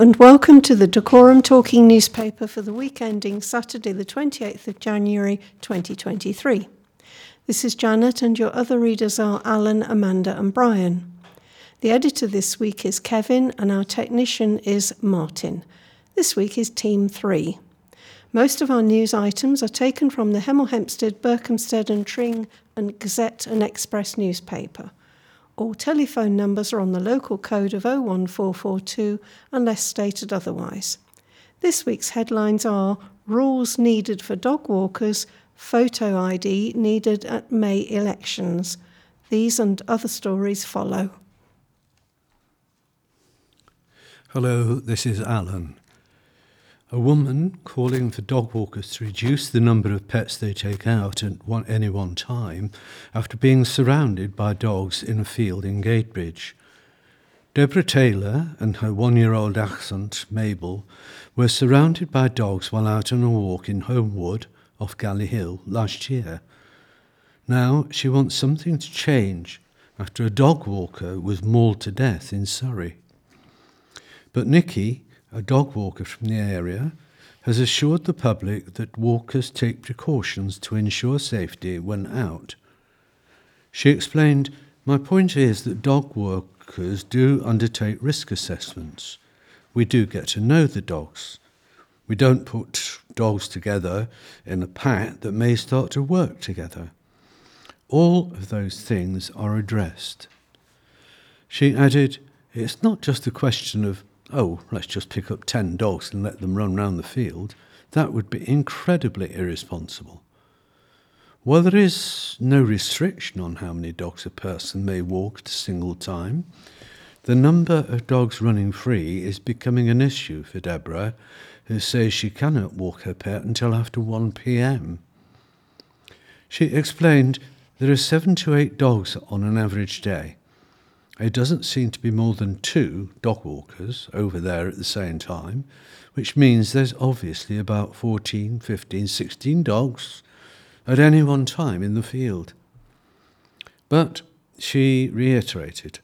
And welcome to the Dacorum Talking newspaper for the week ending Saturday, the 28th of January 2023. This is Janet, and your other readers are Alan, Amanda, and Brian. The editor this week is Kevin, and our technician is Martin. This week is Team 3. Most of our news items are taken from the Hemel Hempstead, Berkhamsted, and Tring and Gazette and Express newspaper. All telephone numbers are on the local code of 01442 unless stated otherwise. This week's headlines are Rules needed for dog walkers, photo ID needed at May elections. These and other stories follow. Hello, this is Alan. A woman calling for dog walkers to reduce the number of pets they take out at one, any one time after being surrounded by dogs in a field in Gadebridge. Deborah Taylor and her one year old accent, Mabel, were surrounded by dogs while out on a walk in Homewood off Galley Hill last year. Now she wants something to change after a dog walker was mauled to death in Surrey. But Nikki, a dog walker from the area, has assured the public that walkers take precautions to ensure safety when out. She explained, My point is that dog walkers do undertake risk assessments. We do get to know the dogs. We don't put dogs together in a pack that may start to work together. All of those things are addressed. She added, It's not just a question of oh, let's just pick up 10 dogs and let them run round the field, that would be incredibly irresponsible. While there is no restriction on how many dogs a person may walk at a single time, the number of dogs running free is becoming an issue for Deborah, who says she cannot walk her pet until after 1 pm. She explained there are seven to eight dogs on an average day, it doesn't seem to be more than two dog walkers over there at the same time, which means there's obviously about 14, 15, 16 dogs at any one time in the field. But she reiterated,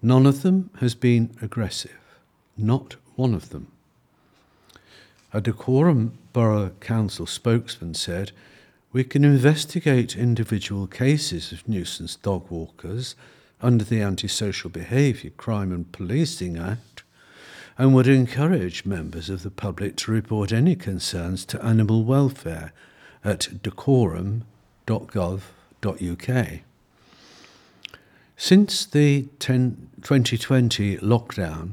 none of them has been aggressive, not one of them. A Dacorum Borough Council spokesman said, We can investigate individual cases of nuisance dog walkers under the Antisocial Behaviour Crime and Policing Act and would encourage members of the public to report any concerns to animal welfare at dacorum.gov.uk. Since the 10, 2020 lockdown,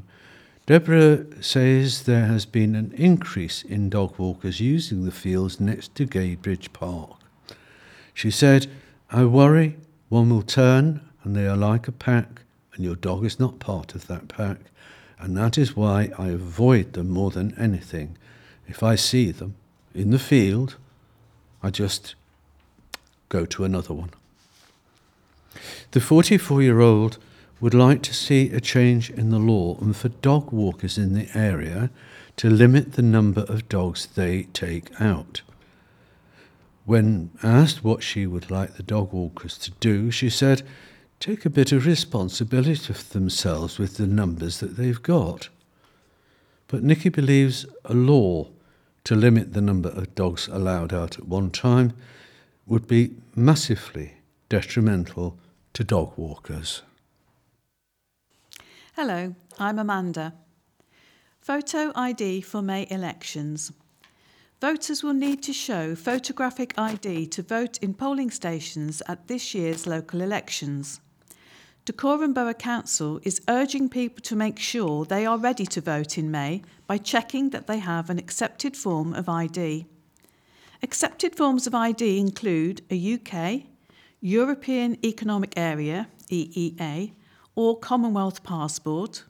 Deborah says there has been an increase in dog walkers using the fields next to Gadebridge Park. She said, I worry one will turn and they are like a pack, and your dog is not part of that pack. And that is why I avoid them more than anything. If I see them in the field, I just go to another one. The 44 year old would like to see a change in the law and for dog walkers in the area to limit the number of dogs they take out. When asked what she would like the dog walkers to do, she said, take a bit of responsibility for themselves with the numbers that they've got. But Nikki believes a law to limit the number of dogs allowed out at one time would be massively detrimental to dog walkers. Hello, I'm Amanda. Photo ID for May elections. Voters will need to show photographic ID to vote in polling stations at this year's local elections. Dacorum Borough Council is urging people to make sure they are ready to vote in May by checking that they have an accepted form of ID. Accepted forms of ID include a UK, European Economic Area, EEA, or Commonwealth passport,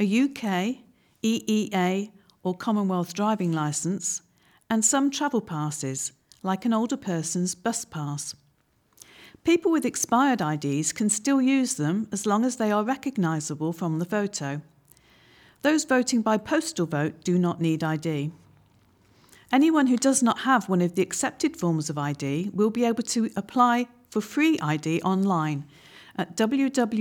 a UK, EEA, or Commonwealth driving licence, and some travel passes, like an older person's bus pass. People with expired IDs can still use them as long as they are recognisable from the photo. Those voting by postal vote do not need ID. Anyone who does not have one of the accepted forms of ID will be able to apply for free ID online at www.gov.uk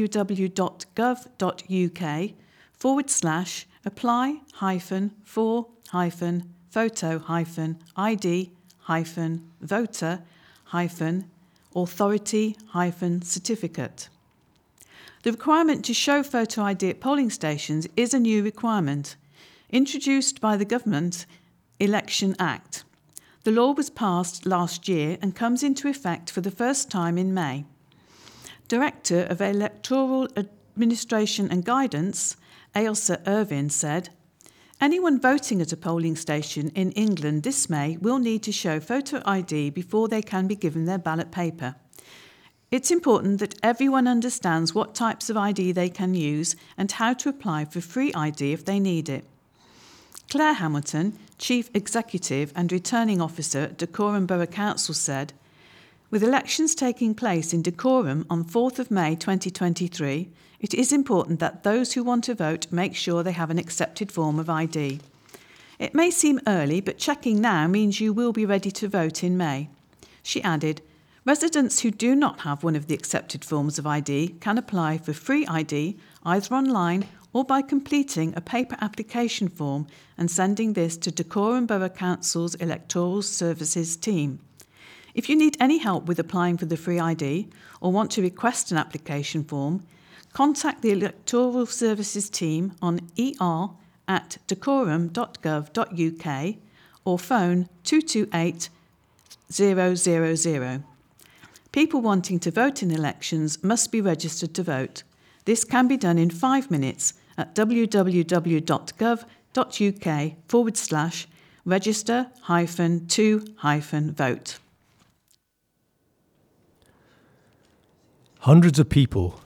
forward slash apply hyphen for hyphen photo hyphen ID hyphen voter hyphen authority hyphen certificate. The requirement to show photo ID at polling stations is a new requirement introduced by the Government Election Act. The law was passed last year and comes into effect for the first time in May. Director of Electoral Administration and Guidance, Ailsa Irvine, said Anyone voting at a polling station in England this May will need to show photo ID before they can be given their ballot paper. It's important that everyone understands what types of ID they can use and how to apply for free ID if they need it. Claire Hamilton, Chief Executive and Returning Officer at Dacorum Borough Council, said With elections taking place in Dacorum on 4th of May 2023, it is important that those who want to vote make sure they have an accepted form of ID. It may seem early, but checking now means you will be ready to vote in May. She added, Residents who do not have one of the accepted forms of ID can apply for free ID either online or by completing a paper application form and sending this to Dacorum Borough Council's Electoral Services team. If you need any help with applying for the free ID or want to request an application form, contact the Electoral Services team on er at dacorum.gov.uk or phone 228 000. People wanting to vote in elections must be registered to vote. This can be done in five minutes at www.gov.uk forward slash register hyphen to hyphen vote. Hundreds of people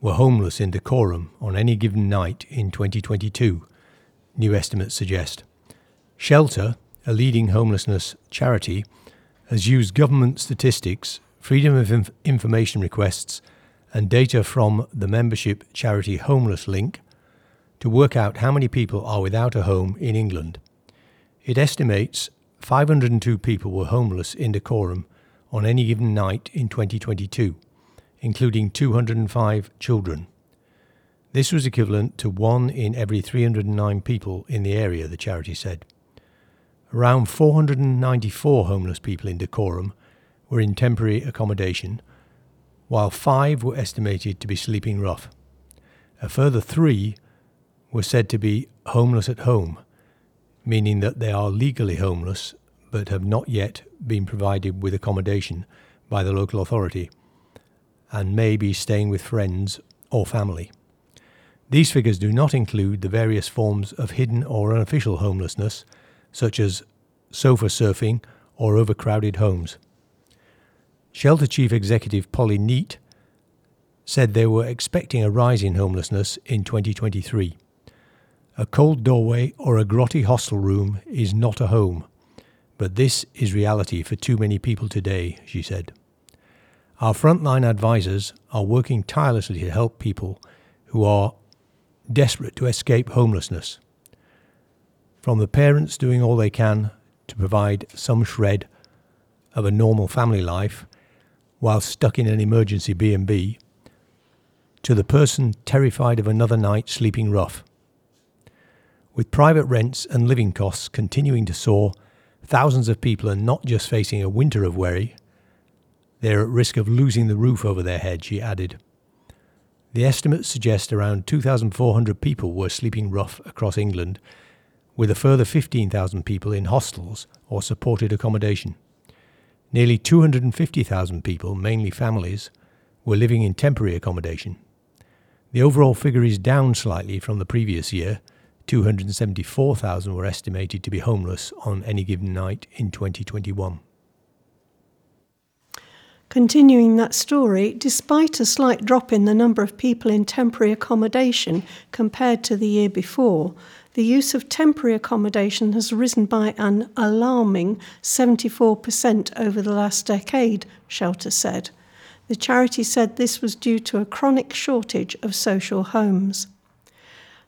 were homeless in Dacorum on any given night in 2022, new estimates suggest. Shelter, a leading homelessness charity, has used government statistics, freedom of inf- information requests, and data from the membership charity Homeless Link to work out how many people are without a home in England. It estimates 502 people were homeless in Dacorum on any given night in 2022, including 205 children. This was equivalent to one in every 309 people in the area, the charity said. Around 494 homeless people in Dacorum were in temporary accommodation, while five were estimated to be sleeping rough. A further three were said to be homeless at home, meaning that they are legally homeless but have not yet been provided with accommodation by the local authority and may be staying with friends or family. These figures do not include the various forms of hidden or unofficial homelessness, such as sofa surfing or overcrowded homes. Shelter Chief Executive Polly Neate said they were expecting a rise in homelessness in 2023. A cold doorway or a grotty hostel room is not a home, but this is reality for too many people today, she said. Our frontline advisors are working tirelessly to help people who are desperate to escape homelessness. From the parents doing all they can to provide some shred of a normal family life while stuck in an emergency B&B to the person terrified of another night sleeping rough. With private rents and living costs continuing to soar, thousands of people are not just facing a winter of worry, they're at risk of losing the roof over their head, she added. The estimates suggest around 2,400 people were sleeping rough across England, with a further 15,000 people in hostels or supported accommodation. Nearly 250,000 people, mainly families, were living in temporary accommodation. The overall figure is down slightly from the previous year, 274,000 were estimated to be homeless on any given night in 2021. Continuing that story, despite a slight drop in the number of people in temporary accommodation compared to the year before, the use of temporary accommodation has risen by an alarming 74% over the last decade, Shelter said. The charity said this was due to a chronic shortage of social homes.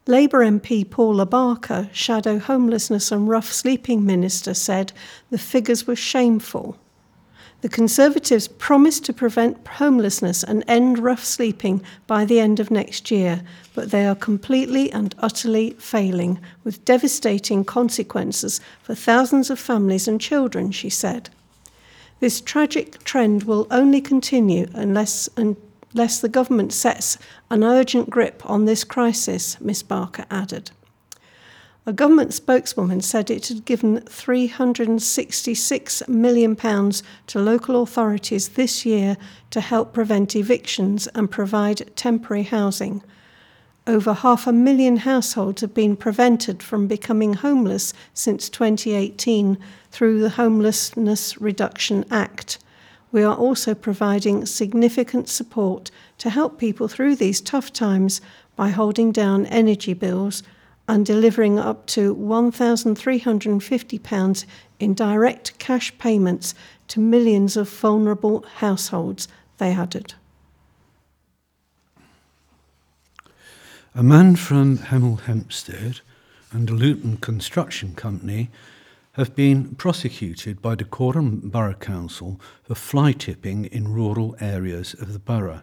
Labour MP Paula Barker, Shadow Homelessness and Rough Sleeping Minister, said the figures were shameful. The Conservatives promised to prevent homelessness and end rough sleeping by the end of next year, but they are completely and utterly failing, with devastating consequences for thousands of families and children, she said. This tragic trend will only continue unless, unless the government sets an urgent grip on this crisis, Ms. Barker added. A government spokeswoman said it had given £366 million to local authorities this year to help prevent evictions and provide temporary housing. Over half a million households have been prevented from becoming homeless since 2018 through the Homelessness Reduction Act. We are also providing significant support to help people through these tough times by holding down energy bills and delivering up to £1,350 in direct cash payments to millions of vulnerable households, they added. A man from Hemel Hempstead and a Luton Construction Company have been prosecuted by Dacorum Borough Council for fly tipping in rural areas of the borough.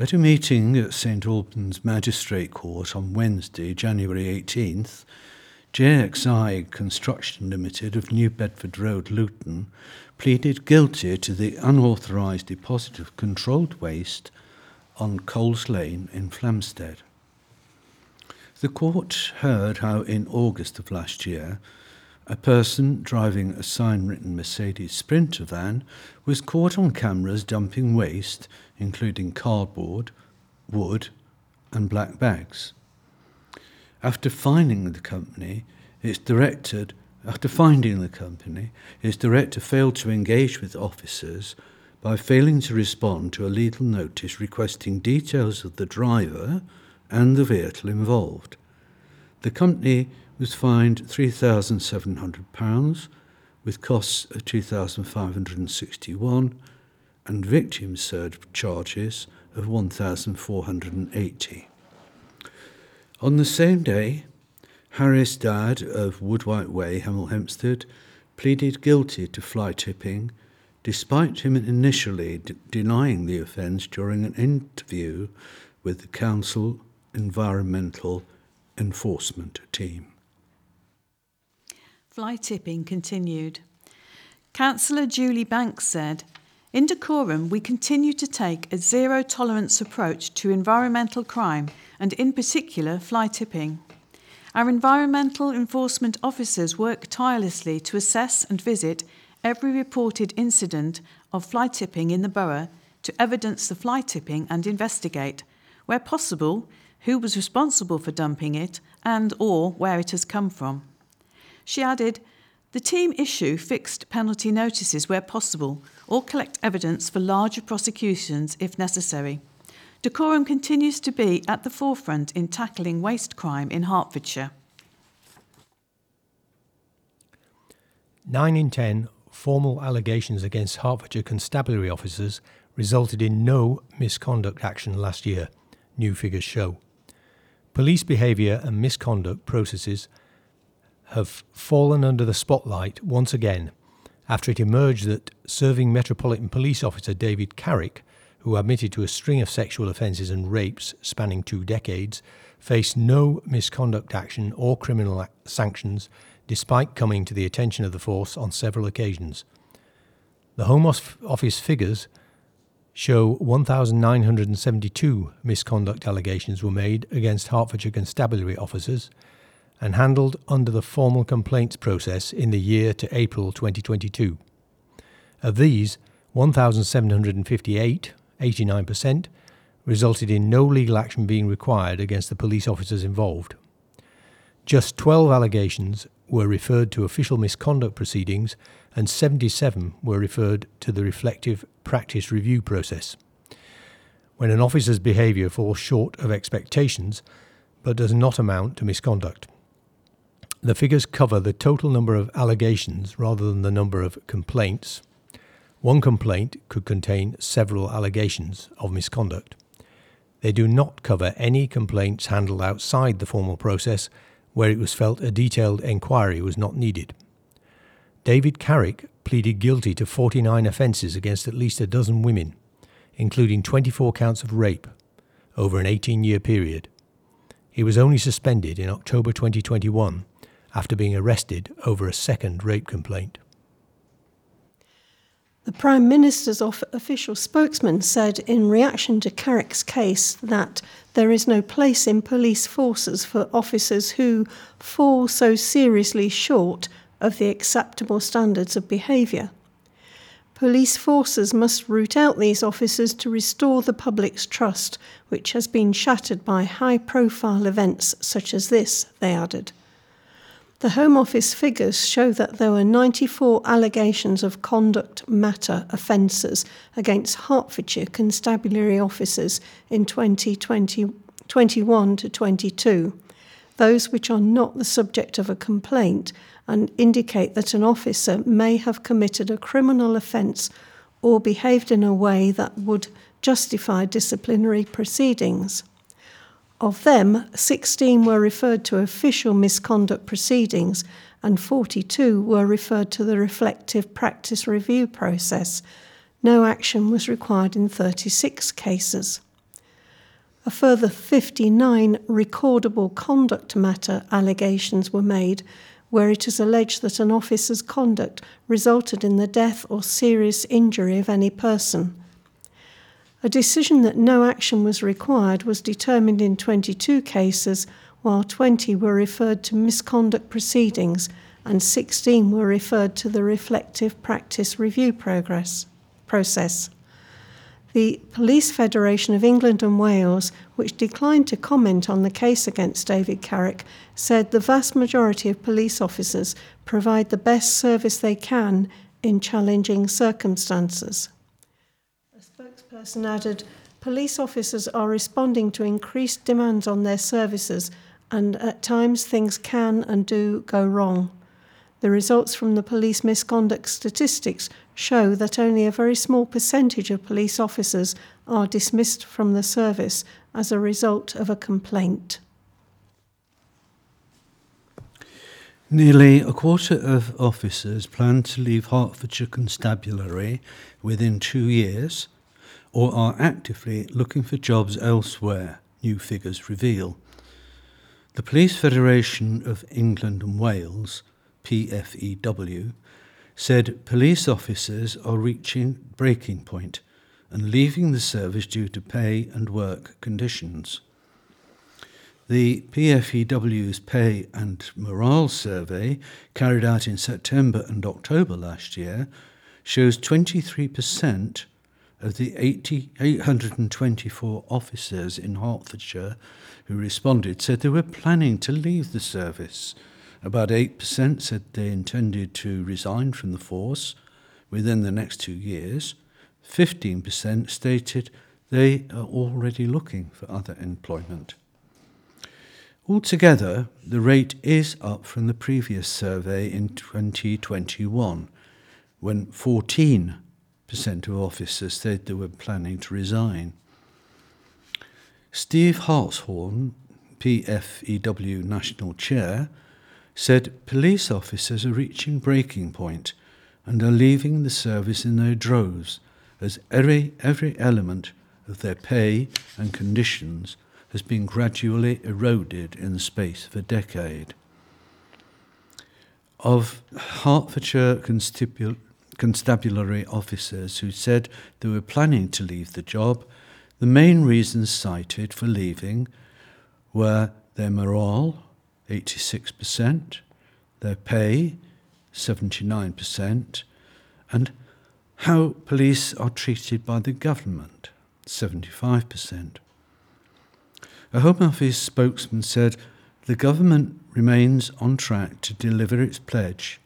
At a meeting at St Albans Magistrate Court on Wednesday, January 18th, JXI Construction Limited of New Bedford Road, Luton, pleaded guilty to the unauthorised deposit of controlled waste on Coles Lane in Flamstead. The court heard how in August of last year, a person driving a sign written Mercedes Sprinter van was caught on cameras dumping waste, including cardboard, wood, and black bags. After finding the company, its director after finding the company, its director failed to engage with officers by failing to respond to a legal notice requesting details of the driver and the vehicle involved. The company was fined £3,700 with costs of 2,561 and victim surge charges of 1,480. On the same day, Harris Dad of Woodwhite Way, Hemel Hempstead, pleaded guilty to fly tipping, despite him initially d- denying the offence during an interview with the Council Environmental Enforcement Team. Fly tipping continued. Councillor Julie Banks said, In Dacorum, we continue to take a zero tolerance approach to environmental crime and, in particular, fly tipping. Our environmental enforcement officers work tirelessly to assess and visit every reported incident of fly tipping in the borough to evidence the fly tipping and investigate, where possible, who was responsible for dumping it and or where it has come from. She added, the team issue fixed penalty notices where possible or collect evidence for larger prosecutions if necessary. Dacorum continues to be at the forefront in tackling waste crime in Hertfordshire. Nine in ten formal allegations against Hertfordshire constabulary officers resulted in no misconduct action last year, new figures show. Police behaviour and misconduct processes have fallen under the spotlight once again after it emerged that serving Metropolitan Police Officer David Carrick, who admitted to a string of sexual offences and rapes spanning two decades, faced no misconduct action or criminal sanctions despite coming to the attention of the force on several occasions. The Home Office figures show 1,972 misconduct allegations were made against Hertfordshire constabulary officers and handled under the formal complaints process in the year to April 2022. Of these, 1,758, 89%, resulted in no legal action being required against the police officers involved. Just 12 allegations were referred to official misconduct proceedings and 77 were referred to the reflective practice review process. When an officer's behaviour falls short of expectations but does not amount to misconduct. The figures cover the total number of allegations rather than the number of complaints. One complaint could contain several allegations of misconduct. They do not cover any complaints handled outside the formal process where it was felt a detailed enquiry was not needed. David Carrick pleaded guilty to 49 offences against at least a dozen women, including 24 counts of rape, over an 18 year period. He was only suspended in October 2021 after being arrested over a second rape complaint. The Prime Minister's official spokesman said in reaction to Carrick's case that there is no place in police forces for officers who fall so seriously short of the acceptable standards of behaviour. Police forces must root out these officers to restore the public's trust, which has been shattered by high profile events such as this, they added. The Home Office figures show that there were 94 allegations of conduct matter offences against Hertfordshire constabulary officers in 2021 to 22, those which are not the subject of a complaint and indicate that an officer may have committed a criminal offence or behaved in a way that would justify disciplinary proceedings. Of them, 16 were referred to official misconduct proceedings and 42 were referred to the reflective practice review process. No action was required in 36 cases. A further 59 recordable conduct matter allegations were made, where it is alleged that an officer's conduct resulted in the death or serious injury of any person. A decision that no action was required was determined in 22 cases, while 20 were referred to misconduct proceedings and 16 were referred to the reflective practice review progress, process. The Police Federation of England and Wales, which declined to comment on the case against David Carrick, said the vast majority of police officers provide the best service they can in challenging circumstances spokesperson added police officers are responding to increased demands on their services, and at times things can and do go wrong. The results from the police misconduct statistics show that only a very small percentage of police officers are dismissed from the service as a result of a complaint. Nearly a quarter of officers plan to leave Hertfordshire Constabulary within two years, or are actively looking for jobs elsewhere, new figures reveal. The Police Federation of England and Wales, PFEW, said police officers are reaching breaking point and leaving the service due to pay and work conditions. The PFEW's pay and morale survey, carried out in September and October last year, shows 23% of the 80, 824 officers in Hertfordshire who responded said they were planning to leave the service. About 8% said they intended to resign from the force within the next two years. 15% stated they are already looking for other employment. Altogether, the rate is up from the previous survey in 2021, when 14 percent of officers said they were planning to resign. Steve Hartshorn, PFEW National Chair, said police officers are reaching breaking point and are leaving the service in their droves as every, every element of their pay and conditions has been gradually eroded in the space of a decade. Of Hertfordshire Constable constabulary officers who said they were planning to leave the job, the main reasons cited for leaving were their morale, 86%, their pay, 79%, and how police are treated by the government, 75%. A Home Office spokesman said the government remains on track to deliver its pledge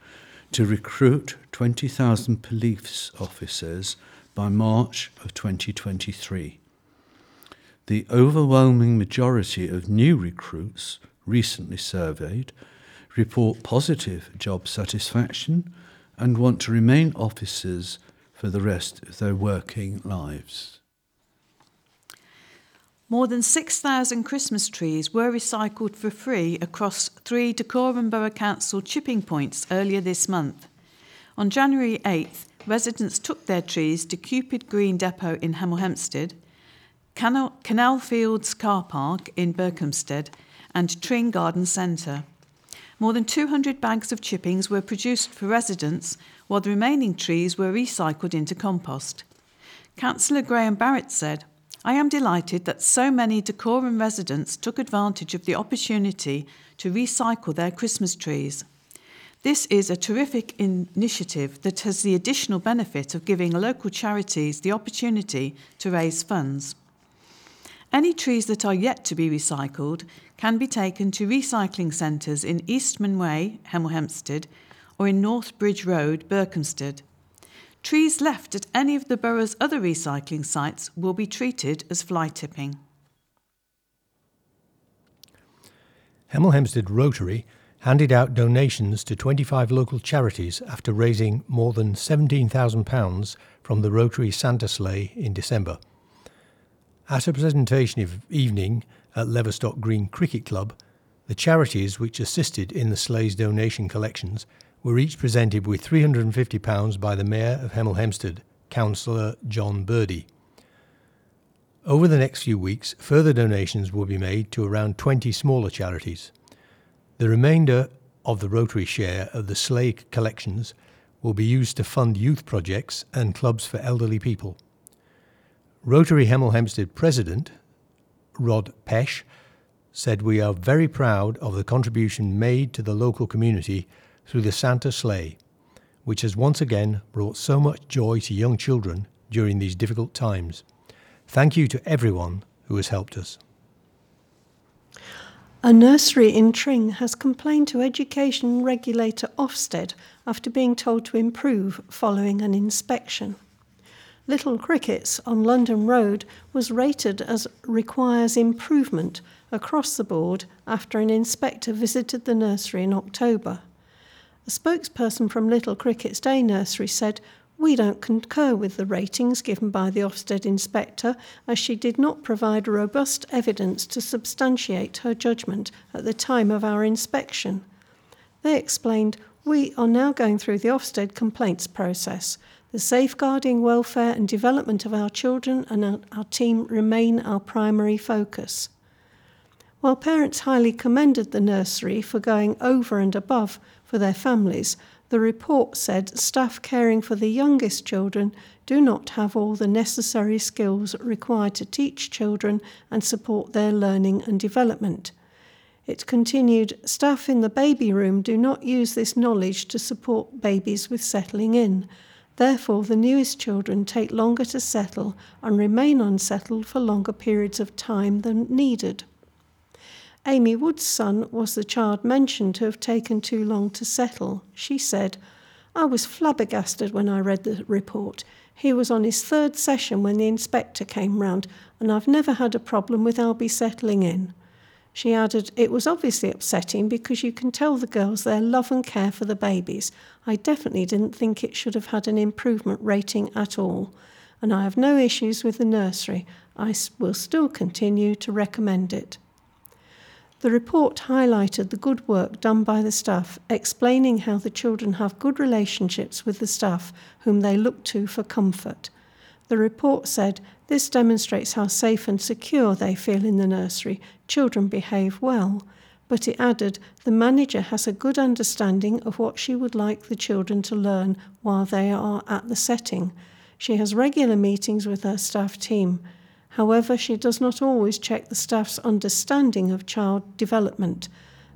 to recruit 20,000 police officers by March of 2023. The overwhelming majority of new recruits recently surveyed report positive job satisfaction and want to remain officers for the rest of their working lives. More than 6,000 Christmas trees were recycled for free across three Dacorum Borough Council chipping points earlier this month. On January 8th, residents took their trees to Cupid Green Depot in Hemel Hempstead, Canal, Canal Fields Car Park in Berkhamsted, and Tring Garden Centre. More than 200 bags of chippings were produced for residents, while the remaining trees were recycled into compost. Councillor Graham Barrett said, I am delighted that so many Dacorum residents took advantage of the opportunity to recycle their Christmas trees. This is a terrific initiative that has the additional benefit of giving local charities the opportunity to raise funds. Any trees that are yet to be recycled can be taken to recycling centres in Eastman Way, Hemel Hempstead, or in North Bridge Road, Berkhamsted. Trees left at any of the borough's other recycling sites will be treated as fly tipping. Hemel Hempstead Rotary handed out donations to 25 local charities after raising more than £17,000 from the Rotary Santa Sleigh in December. At a presentation evening at Leverstock Green Cricket Club, the charities which assisted in the sleigh's donation collections were each presented with £350 by the Mayor of Hemel Hempstead, Councillor John Birdie. Over the next few weeks, further donations will be made to around 20 smaller charities. The remainder of the Rotary share of the sleigh collections will be used to fund youth projects and clubs for elderly people. Rotary Hemel Hempstead President Rod Pesh said, We are very proud of the contribution made to the local community through the Santa sleigh, which has once again brought so much joy to young children during these difficult times. Thank you to everyone who has helped us. A nursery in Tring has complained to education regulator Ofsted after being told to improve following an inspection. Little Crickets on London Road was rated as requires improvement across the board after an inspector visited the nursery in October. A spokesperson from Little Crickets Day Nursery said, We don't concur with the ratings given by the Ofsted inspector, as she did not provide robust evidence to substantiate her judgment at the time of our inspection. They explained, We are now going through the Ofsted complaints process. The safeguarding, welfare, and development of our children and our, our team remain our primary focus. While parents highly commended the nursery for going over and above for their families, the report said staff caring for the youngest children do not have all the necessary skills required to teach children and support their learning and development. It continued staff in the baby room do not use this knowledge to support babies with settling in. Therefore, the newest children take longer to settle and remain unsettled for longer periods of time than needed. Amy Wood's son was the child mentioned to have taken too long to settle. She said, I was flabbergasted when I read the report. He was on his third session when the inspector came round, and I've never had a problem with Albie settling in. She added, It was obviously upsetting because you can tell the girls their love and care for the babies. I definitely didn't think it should have had an improvement rating at all. And I have no issues with the nursery. I will still continue to recommend it. The report highlighted the good work done by the staff, explaining how the children have good relationships with the staff whom they look to for comfort. The report said this demonstrates how safe and secure they feel in the nursery. Children behave well. But it added the manager has a good understanding of what she would like the children to learn while they are at the setting. She has regular meetings with her staff team. However, she does not always check the staff's understanding of child development.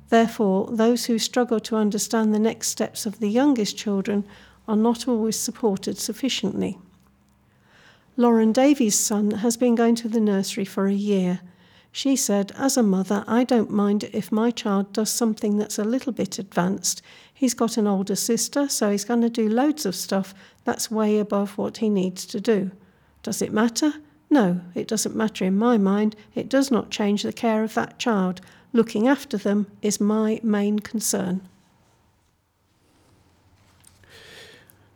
Therefore, those who struggle to understand the next steps of the youngest children are not always supported sufficiently. Lauren Davies' son has been going to the nursery for a year. She said, As a mother, I don't mind if my child does something that's a little bit advanced. He's got an older sister, so he's going to do loads of stuff that's way above what he needs to do. Does it matter? No, it doesn't matter in my mind. It does not change the care of that child. Looking after them is my main concern.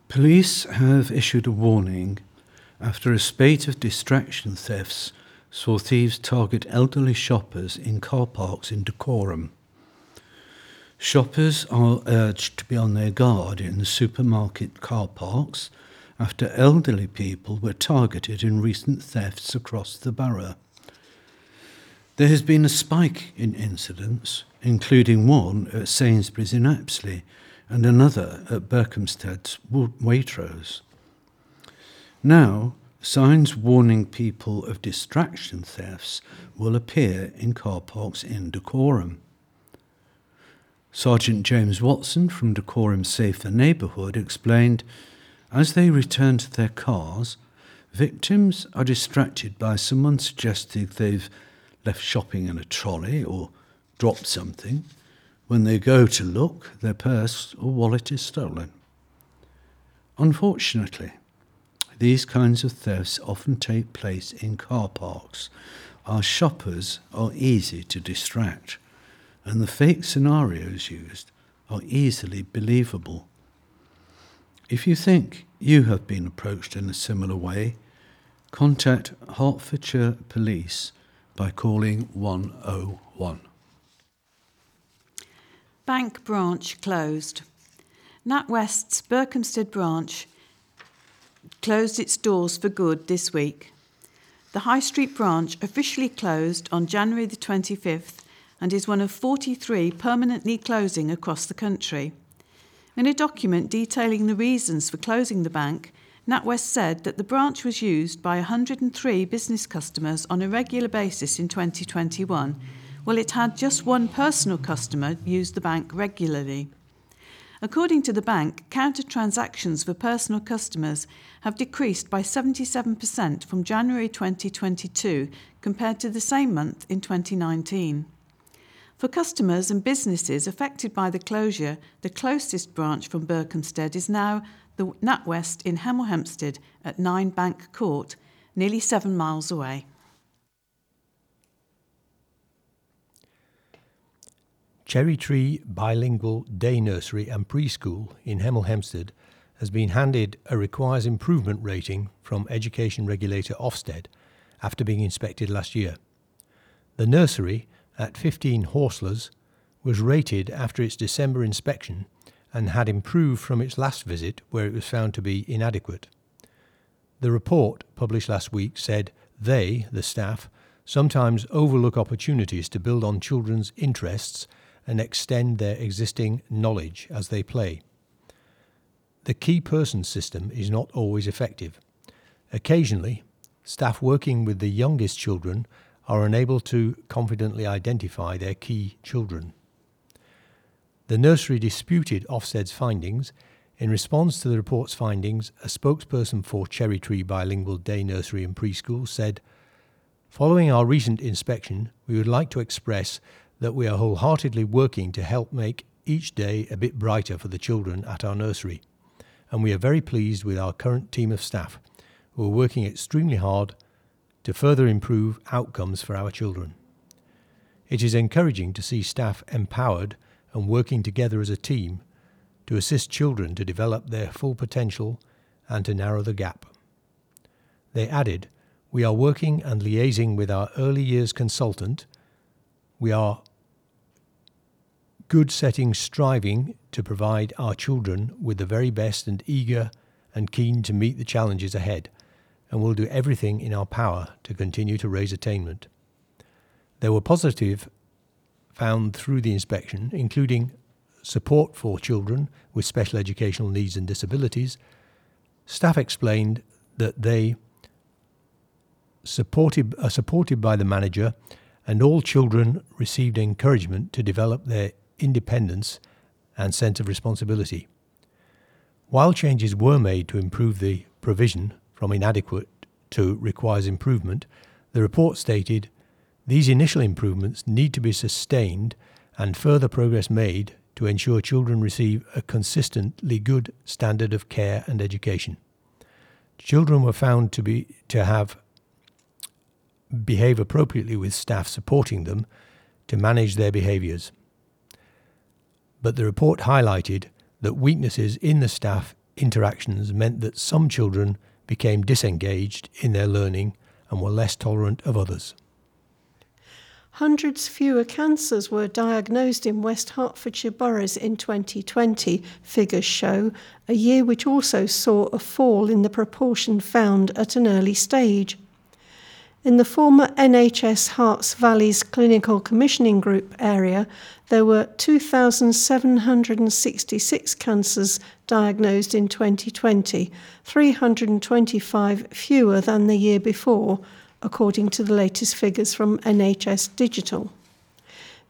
Police have issued a warning after a spate of distraction thefts saw thieves target elderly shoppers in car parks in Dacorum. Shoppers are urged to be on their guard in the supermarket car parks after elderly people were targeted in recent thefts across the borough. There has been a spike in incidents, including one at Sainsbury's in Apsley and another at Berkhamsted's Waitrose. Now, signs warning people of distraction thefts will appear in car parks in Dacorum. Sergeant James Watson from Dacorum Safer Neighbourhood explained as they return to their cars, victims are distracted by someone suggesting they've left shopping in a trolley or dropped something. When they go to look, their purse or wallet is stolen. Unfortunately, these kinds of thefts often take place in car parks. Our shoppers are easy to distract and the fake scenarios used are easily believable. If you think you have been approached in a similar way, contact Hertfordshire Police by calling 101. Bank branch closed. NatWest's Berkhamsted branch closed its doors for good this week. The High Street branch officially closed on January the 25th and is one of 43 permanently closing across the country. In a document detailing the reasons for closing the bank, NatWest said that the branch was used by 103 business customers on a regular basis in 2021, while it had just one personal customer use the bank regularly. According to the bank, counter transactions for personal customers have decreased by 77% from January 2022 compared to the same month in 2019. For customers and businesses affected by the closure, the closest branch from Berkhamsted is now the NatWest in Hemel Hempstead at 9 Bank Court, nearly seven miles away. Cherry Tree Bilingual Day Nursery and Preschool in Hemel Hempstead has been handed a requires improvement rating from education regulator Ofsted after being inspected last year. The nursery at 15 Horslers was rated after its December inspection and had improved from its last visit where it was found to be inadequate. The report, published last week, said they, the staff, sometimes overlook opportunities to build on children's interests and extend their existing knowledge as they play. The key person system is not always effective. Occasionally, staff working with the youngest children are unable to confidently identify their key children. The nursery disputed Ofsted's findings. In response to the report's findings, a spokesperson for Cherry Tree Bilingual Day Nursery and Preschool said, Following our recent inspection, we would like to express that we are wholeheartedly working to help make each day a bit brighter for the children at our nursery. And we are very pleased with our current team of staff, who are working extremely hard to further improve outcomes for our children. It is encouraging to see staff empowered and working together as a team to assist children to develop their full potential and to narrow the gap. They added, We are working and liaising with our early years consultant. We are good setting striving to provide our children with the very best and eager and keen to meet the challenges ahead and will do everything in our power to continue to raise attainment. There were positive found through the inspection, including support for children with special educational needs and disabilities. Staff explained that they supported, are supported by the manager and all children received encouragement to develop their independence and sense of responsibility. While changes were made to improve the provision from inadequate to requires improvement, the report stated these initial improvements need to be sustained and further progress made to ensure children receive a consistently good standard of care and education. Children were found to be to have behave appropriately with staff supporting them to manage their behaviours. But the report highlighted that weaknesses in the staff interactions meant that some children became disengaged in their learning and were less tolerant of others. Hundreds fewer cancers were diagnosed in West Hertfordshire boroughs in 2020, figures show, a year which also saw a fall in the proportion found at an early stage. In the former NHS Herts Valleys Clinical Commissioning Group area, there were 2,766 cancers diagnosed in 2020, 325 fewer than the year before, according to the latest figures from NHS Digital.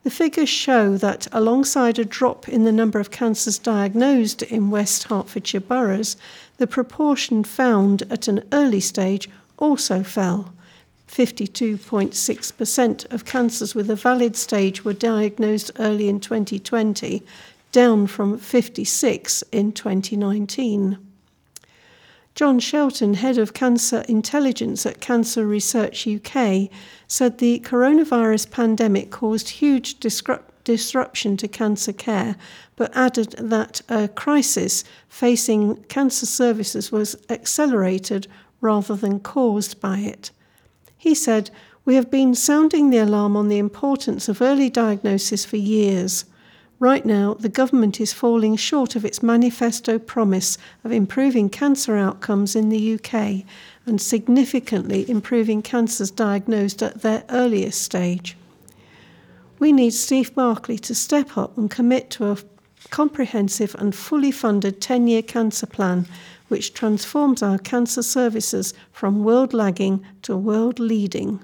The figures show that alongside a drop in the number of cancers diagnosed in West Hertfordshire boroughs, the proportion found at an early stage also fell. 52.6% of cancers with a valid stage were diagnosed early in 2020, down from 56 in 2019. John Shelton, head of cancer intelligence at Cancer Research UK, said the coronavirus pandemic caused huge disruption to cancer care, but added that a crisis facing cancer services was accelerated rather than caused by it. He said, We have been sounding the alarm on the importance of early diagnosis for years. Right now, the government is falling short of its manifesto promise of improving cancer outcomes in the UK and significantly improving cancers diagnosed at their earliest stage. We need Steve Barclay to step up and commit to a comprehensive and fully funded 10 year cancer plan which transforms our cancer services from world lagging to world leading.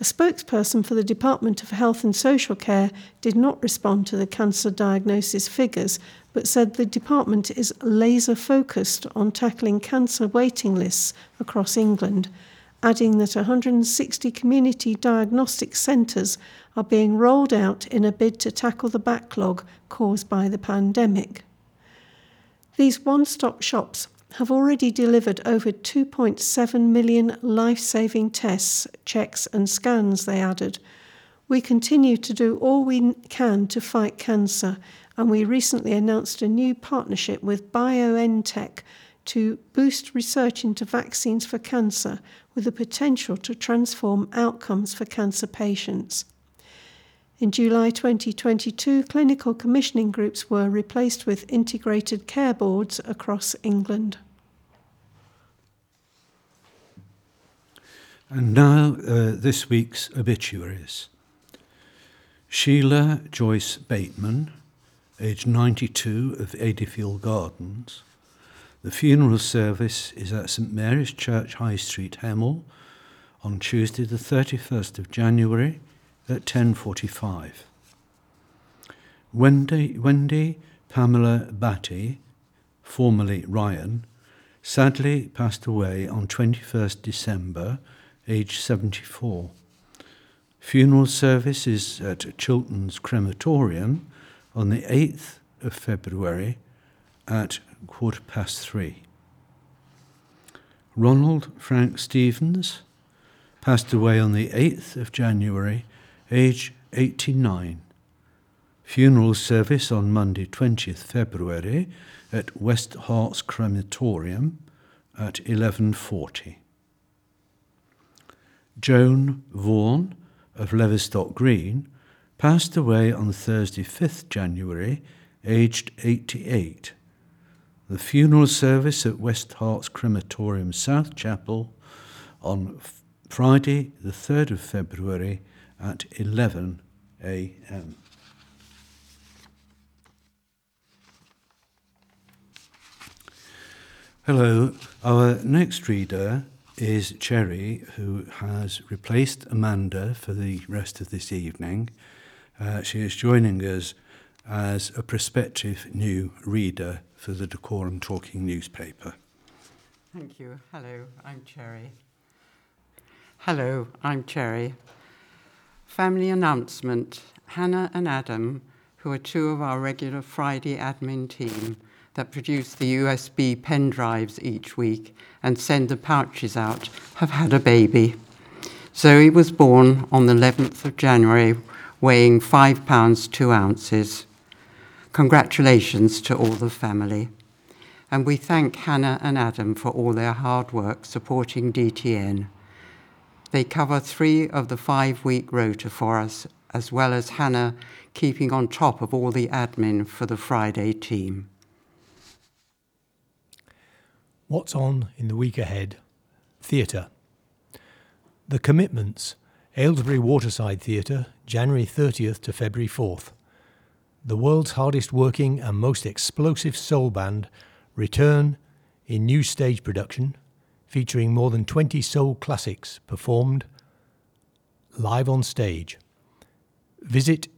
A spokesperson for the Department of Health and Social Care did not respond to the cancer diagnosis figures, but said the department is laser focused on tackling cancer waiting lists across England, adding that 160 community diagnostic centres are being rolled out in a bid to tackle the backlog caused by the pandemic. These one stop shops have already delivered over 2.7 million life saving tests, checks, and scans, they added. We continue to do all we can to fight cancer, and we recently announced a new partnership with BioNTech to boost research into vaccines for cancer with the potential to transform outcomes for cancer patients. In July 2022, clinical commissioning groups were replaced with integrated care boards across England. And now, uh, this week's obituaries. Sheila Joyce Bateman, aged 92, of Adeyfield Gardens. The funeral service is at St Mary's Church, High Street, Hemel, on Tuesday, the 31st of January at 10.45. Wendy, Wendy Pamela Batty, formerly Ryan, sadly passed away on 21st December, aged 74. Funeral service is at Chilterns Crematorium on the 8th of February at quarter past three. Ronald Frank Stevens passed away on the 8th of January age 89. Funeral service on Monday, 20th February at West Herts Crematorium at 11:40. Joan Vaughan of Leverstock Green passed away on Thursday, 5th January, aged 88. The funeral service at West Herts Crematorium South Chapel on Friday, the 3rd of February at 11 a.m. Hello, our next reader is Cherry, who has replaced Amanda for the rest of this evening. Uh, she is joining us as a prospective new reader for the Dacorum Talking newspaper. Thank you. Hello, I'm Cherry. Hello, I'm Cherry. Family announcement Hannah and Adam, who are two of our regular Friday admin team that produce the USB pen drives each week and send the pouches out, have had a baby. Zoe was born on the 11th of January, weighing five pounds two ounces. Congratulations to all the family. And we thank Hannah and Adam for all their hard work supporting DTN. They cover three of the five week rota for us, as well as Hannah keeping on top of all the admin for the Friday team. What's on in the week ahead? Theatre. The Commitments, Aylesbury Waterside Theatre, January 30th to February 4th. The world's hardest working and most explosive soul band return in new stage production featuring more than 20 soul classics performed live on stage. Visit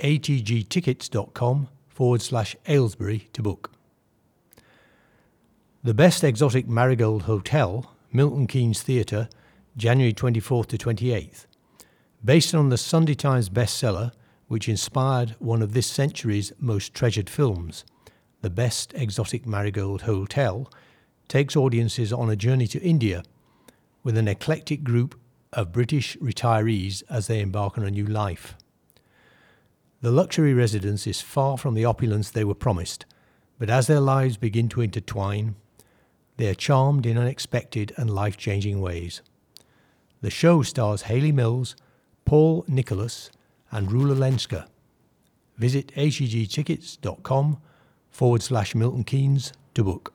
atgtickets.com forward slash Aylesbury to book. The Best Exotic Marigold Hotel, Milton Keynes Theatre, January 24th to 28th. Based on the Sunday Times bestseller, which inspired one of this century's most treasured films, The Best Exotic Marigold Hotel takes audiences on a journey to India with an eclectic group of British retirees as they embark on a new life. The luxury residence is far from the opulence they were promised, but as their lives begin to intertwine, they are charmed in unexpected and life changing ways. The show stars Hayley Mills, Paul Nicholas, and Rula Lenska. Visit atgtickets.com forward slash Milton Keynes to book.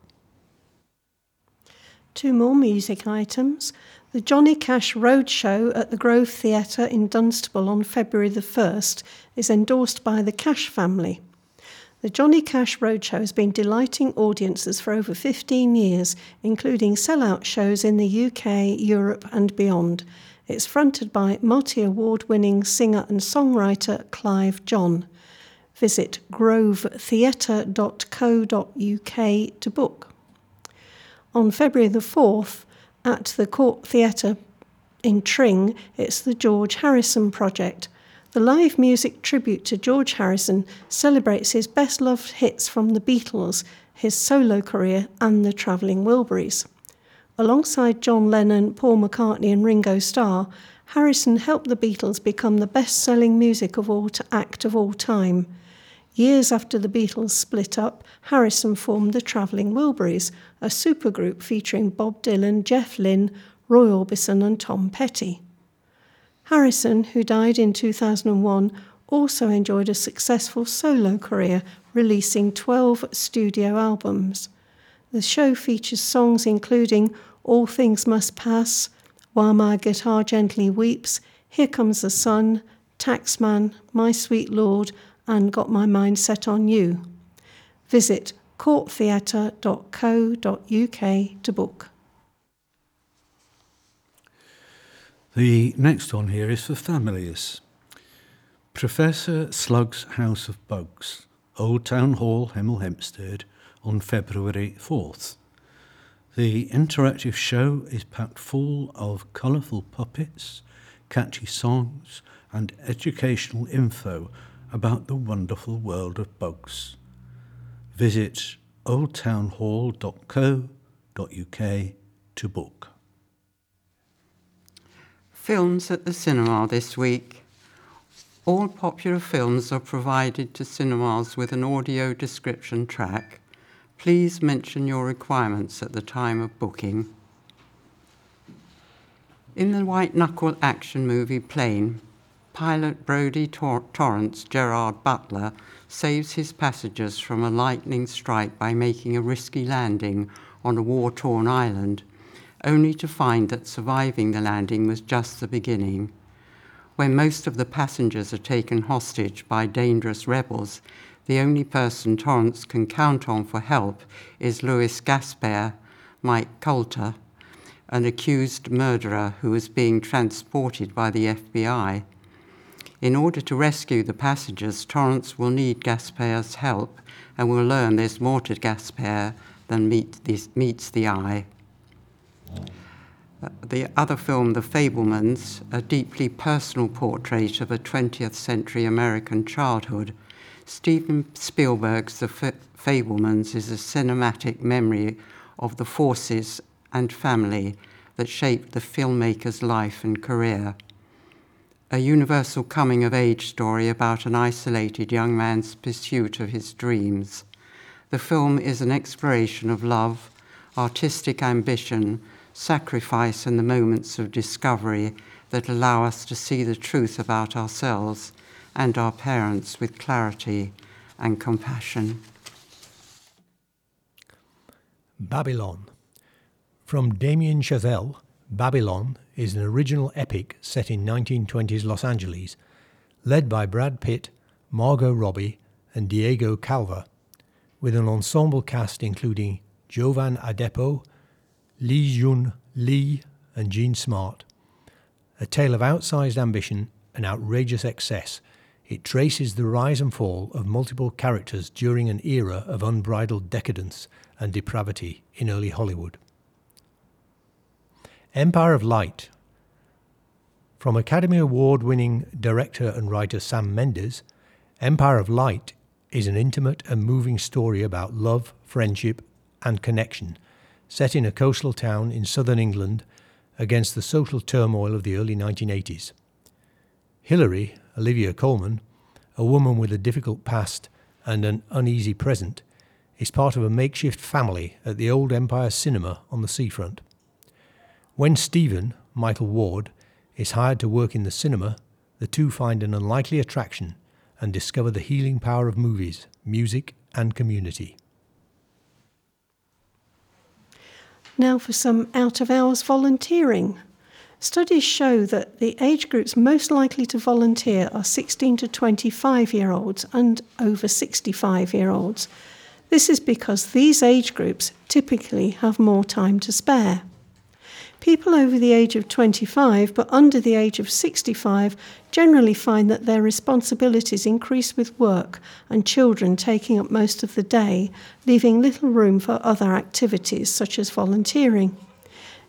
Two more music items. The Johnny Cash Roadshow at the Grove Theatre in Dunstable on February the 1st is endorsed by the Cash family. The Johnny Cash Roadshow has been delighting audiences for over 15 years, including sellout shows in the UK, Europe, and beyond. It's fronted by multi award winning singer and songwriter Clive John. Visit grovetheatre.co.uk to book on February the 4th at the Court Theatre in Tring, it's the George Harrison Project. The live music tribute to George Harrison celebrates his best loved hits from the Beatles, his solo career, and the Travelling Wilburys. Alongside John Lennon, Paul McCartney, and Ringo Starr, Harrison helped the Beatles become the best selling music of all act of all time. Years after the Beatles split up, Harrison formed the Travelling Wilburys, a supergroup featuring Bob Dylan, Jeff Lynne, Roy Orbison, and Tom Petty. Harrison, who died in 2001, also enjoyed a successful solo career, releasing 12 studio albums. The show features songs including All Things Must Pass, While My Guitar Gently Weeps, Here Comes the Sun, Taxman, My Sweet Lord, and got my mind set on you. Visit courttheatre.co.uk to book. The next one here is for families. Professor Slug's House of Bugs, Old Town Hall, Hemel Hempstead, on February 4th. The interactive show is packed full of colourful puppets, catchy songs, and educational info about the wonderful world of bugs. Visit oldtownhall.co.uk to book. Films at the cinema this week. All popular films are provided to cinemas with an audio description track. Please mention your requirements at the time of booking. In the white knuckle action movie Plane, pilot Brodie Tor- Torrance Gerard Butler saves his passengers from a lightning strike by making a risky landing on a war torn island, only to find that surviving the landing was just the beginning. When most of the passengers are taken hostage by dangerous rebels, the only person Torrance can count on for help is Louis Gaspare, Mike Colter, an accused murderer who is being transported by the FBI. In order to rescue the passengers, Torrance will need Gaspare's help and will learn there's more to Gaspare than meet this, meets the eye. Uh, the other film, The Fabelmans, a deeply personal portrait of a 20th century American childhood. Steven Spielberg's The Fabelmans is a cinematic memory of the forces and family that shaped the filmmaker's life and career a universal coming of age story about an isolated young man's pursuit of his dreams. The film is an exploration of love, artistic ambition, sacrifice, and the moments of discovery that allow us to see the truth about ourselves and our parents with clarity and compassion. Babylon. From Damien Chazelle, Babylon is an original epic set in 1920s Los Angeles, led by Brad Pitt, Margot Robbie, and Diego Calva, with an ensemble cast including Jovan Adepo, Li Jun Li, and Jean Smart. A tale of outsized ambition and outrageous excess, it traces the rise and fall of multiple characters during an era of unbridled decadence and depravity in early Hollywood. Empire of Light. From Academy Award winning director and writer Sam Mendes, Empire of Light is an intimate and moving story about love, friendship, and connection, set in a coastal town in southern England against the social turmoil of the early 1980s. Hilary, Olivia Colman, a woman with a difficult past and an uneasy present, is part of a makeshift family at the old Empire Cinema on the seafront. When Stephen, Michael Ward, is hired to work in the cinema, the two find an unlikely attraction and discover the healing power of movies, music, and community. Now for some out of hours volunteering. Studies show that the age groups most likely to volunteer are 16 to 25 year olds and over 65 year olds. This is because these age groups typically have more time to spare. People over the age of 25 but under the age of 65 generally find that their responsibilities increase with work and children taking up most of the day, leaving little room for other activities such as volunteering.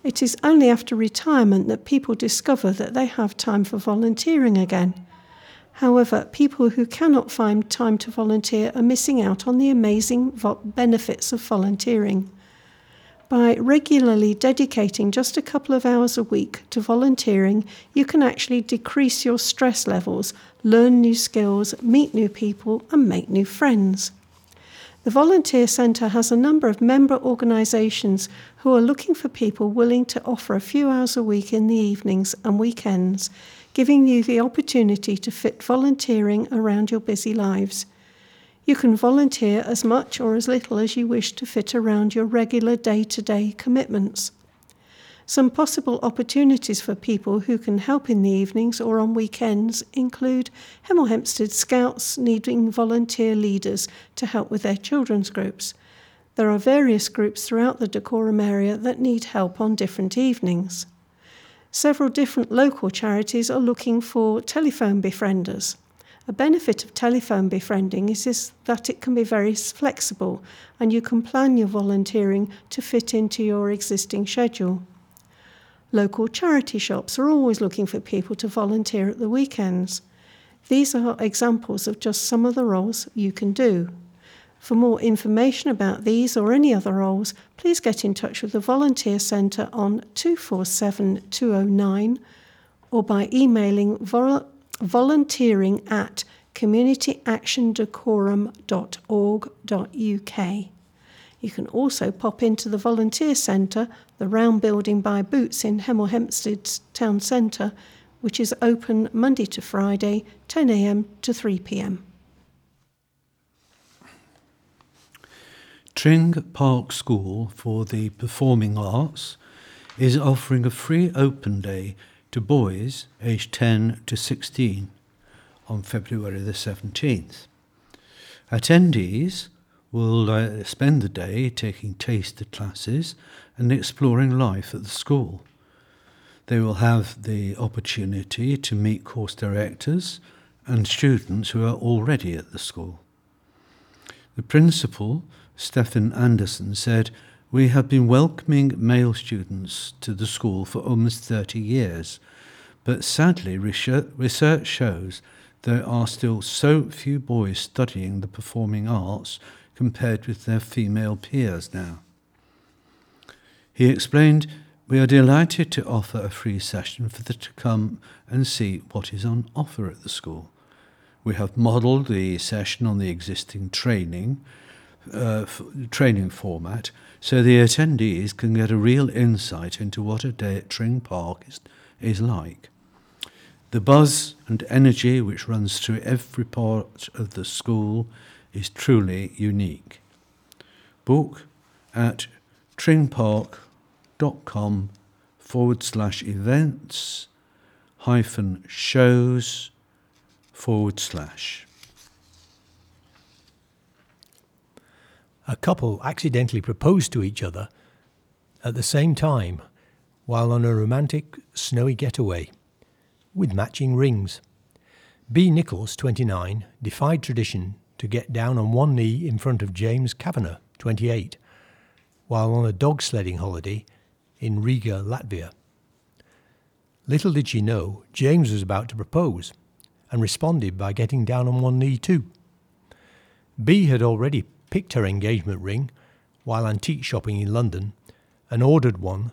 It is only after retirement that people discover that they have time for volunteering again. However, people who cannot find time to volunteer are missing out on the amazing vo- benefits of volunteering. By regularly dedicating just a couple of hours a week to volunteering, you can actually decrease your stress levels, learn new skills, meet new people, and make new friends. The Volunteer Centre has a number of member organisations who are looking for people willing to offer a few hours a week in the evenings and weekends, giving you the opportunity to fit volunteering around your busy lives. You can volunteer as much or as little as you wish to fit around your regular day to day commitments. Some possible opportunities for people who can help in the evenings or on weekends include Hemel Hempstead Scouts needing volunteer leaders to help with their children's groups. There are various groups throughout the Dacorum area that need help on different evenings. Several different local charities are looking for telephone befrienders. A benefit of telephone befriending is, is, that it can be very flexible and you can plan your volunteering to fit into your existing schedule. Local charity shops are always looking for people to volunteer at the weekends. These are examples of just some of the roles you can do. For more information about these or any other roles, please get in touch with the Volunteer Centre on 247 209 or by emailing vol- volunteering at communityactiondacorum.org.uk. You can also pop into the Volunteer Centre, the round building by Boots in Hemel Hempstead's town centre, which is open Monday to Friday, 10am to 3pm. Tring Park School for the Performing Arts is offering a free open day to boys aged 10 to 16 on February the 17th. Attendees will uh, spend the day taking taster classes and exploring life at the school. They will have the opportunity to meet course directors and students who are already at the school. The principal, Stefan Anderson, said, We have been welcoming male students to the school for almost 30 years, but sadly, research shows there are still so few boys studying the performing arts compared with their female peers now. He explained, We are delighted to offer a free session for them to come and see what is on offer at the school. We have modelled the session on the existing training uh, training format so the attendees can get a real insight into what a day at Tring Park is, is like. The buzz and energy which runs through every part of the school is truly unique. Book at tringpark.com forward slash events hyphen shows forward slash. A couple accidentally proposed to each other at the same time while on a romantic snowy getaway with matching rings. B. Nichols, 29, defied tradition to get down on one knee in front of James Kavanagh, 28, while on a dog sledding holiday in Riga, Latvia. Little did she know, James was about to propose and responded by getting down on one knee too. B had already picked her engagement ring while antique shopping in London and ordered one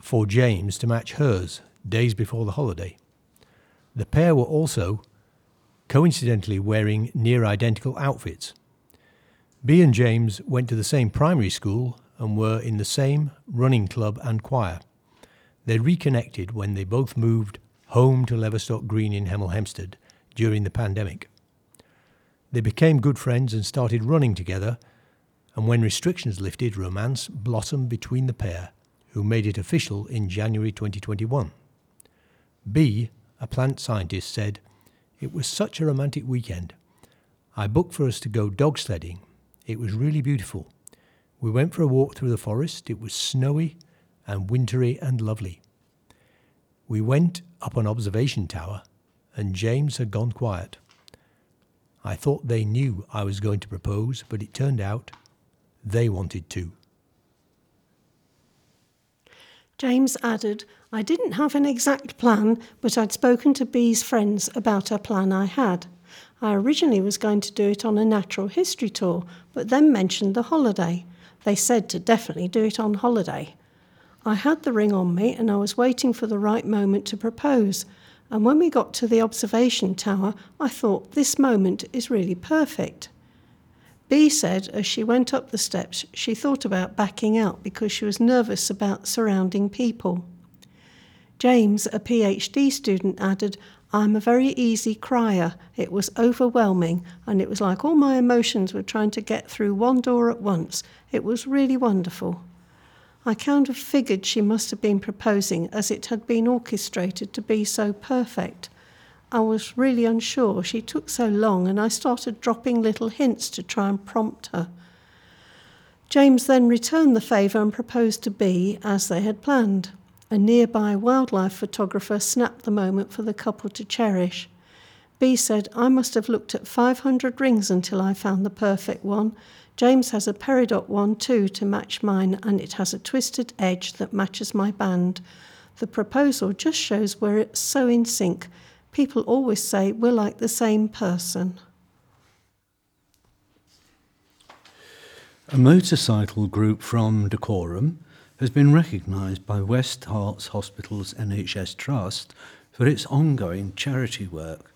for James to match hers days before the holiday. The pair were also coincidentally wearing near identical outfits. B and James went to the same primary school and were in the same running club and choir. They reconnected when they both moved home to Leverstock Green in Hemel Hempstead during the pandemic. They became good friends and started running together, and when restrictions lifted, romance blossomed between the pair, who made it official in January 2021. B, a plant scientist, said, It was such a romantic weekend. I booked for us to go dog sledding. It was really beautiful. We went for a walk through the forest. It was snowy and wintry and lovely. We went up an observation tower, and James had gone quiet. I thought they knew I was going to propose, but it turned out they wanted to. James added, I didn't have an exact plan, but I'd spoken to Bee's friends about a plan I had. I originally was going to do it on a natural history tour, but then mentioned the holiday. They said to definitely do it on holiday. I had the ring on me and I was waiting for the right moment to propose. And when we got to the observation tower, I thought this moment is really perfect. B said as she went up the steps, she thought about backing out because she was nervous about surrounding people. James, a PhD student, added, I'm a very easy crier. It was overwhelming, and it was like all my emotions were trying to get through one door at once. It was really wonderful. I kind of figured she must have been proposing as it had been orchestrated to be so perfect. I was really unsure. She took so long, and I started dropping little hints to try and prompt her. James then returned the favour and proposed to B as they had planned. A nearby wildlife photographer snapped the moment for the couple to cherish. B said, I must have looked at 500 rings until I found the perfect one. James has a peridot one too to match mine, and it has a twisted edge that matches my band. The proposal just shows we're so in sync. People always say we're like the same person. A motorcycle group from Dacorum has been recognised by West Herts Hospital's NHS Trust for its ongoing charity work.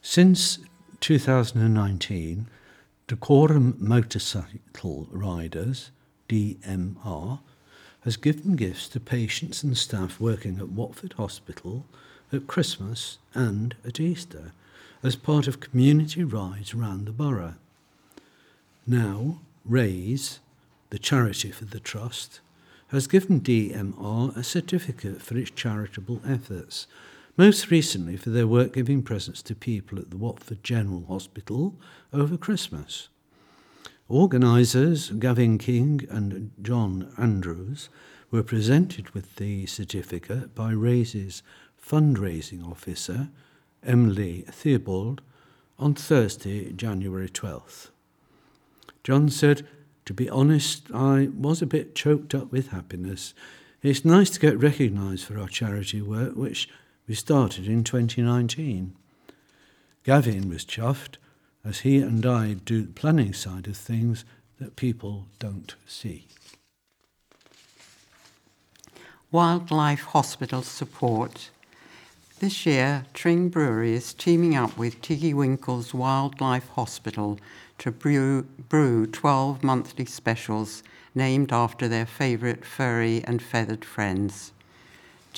Since 2019, Dacorum Motorcycle Riders, DMR, has given gifts to patients and staff working at Watford Hospital at Christmas and at Easter as part of community rides around the borough. Now, Raise, the charity for the Trust, has given DMR a certificate for its charitable efforts, most recently for their work giving presents to people at the Watford General Hospital over Christmas. Organisers Gavin King and John Andrews were presented with the certificate by Raise's fundraising officer, Emily Theobald, on Thursday, January 12th. John said, To be honest, I was a bit choked up with happiness. It's nice to get recognised for our charity work, which we started in 2019. Gavin was chuffed as he and I do the planning side of things that people don't see. Wildlife Hospital Support This year, Tring Brewery is teaming up with Tiggy Winkle's Wildlife Hospital to brew, brew 12 monthly specials named after their favourite furry and feathered friends.